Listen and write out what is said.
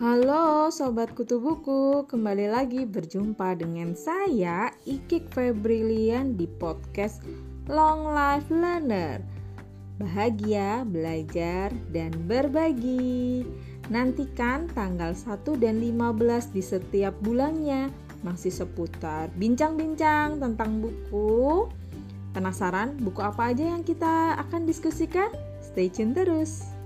Halo Sobat Kutu Buku, kembali lagi berjumpa dengan saya Ikik Febrilian di podcast Long Life Learner. Bahagia, belajar, dan berbagi. Nantikan tanggal 1 dan 15 di setiap bulannya. Masih seputar bincang-bincang tentang buku. Penasaran buku apa aja yang kita akan diskusikan? Stay tune terus!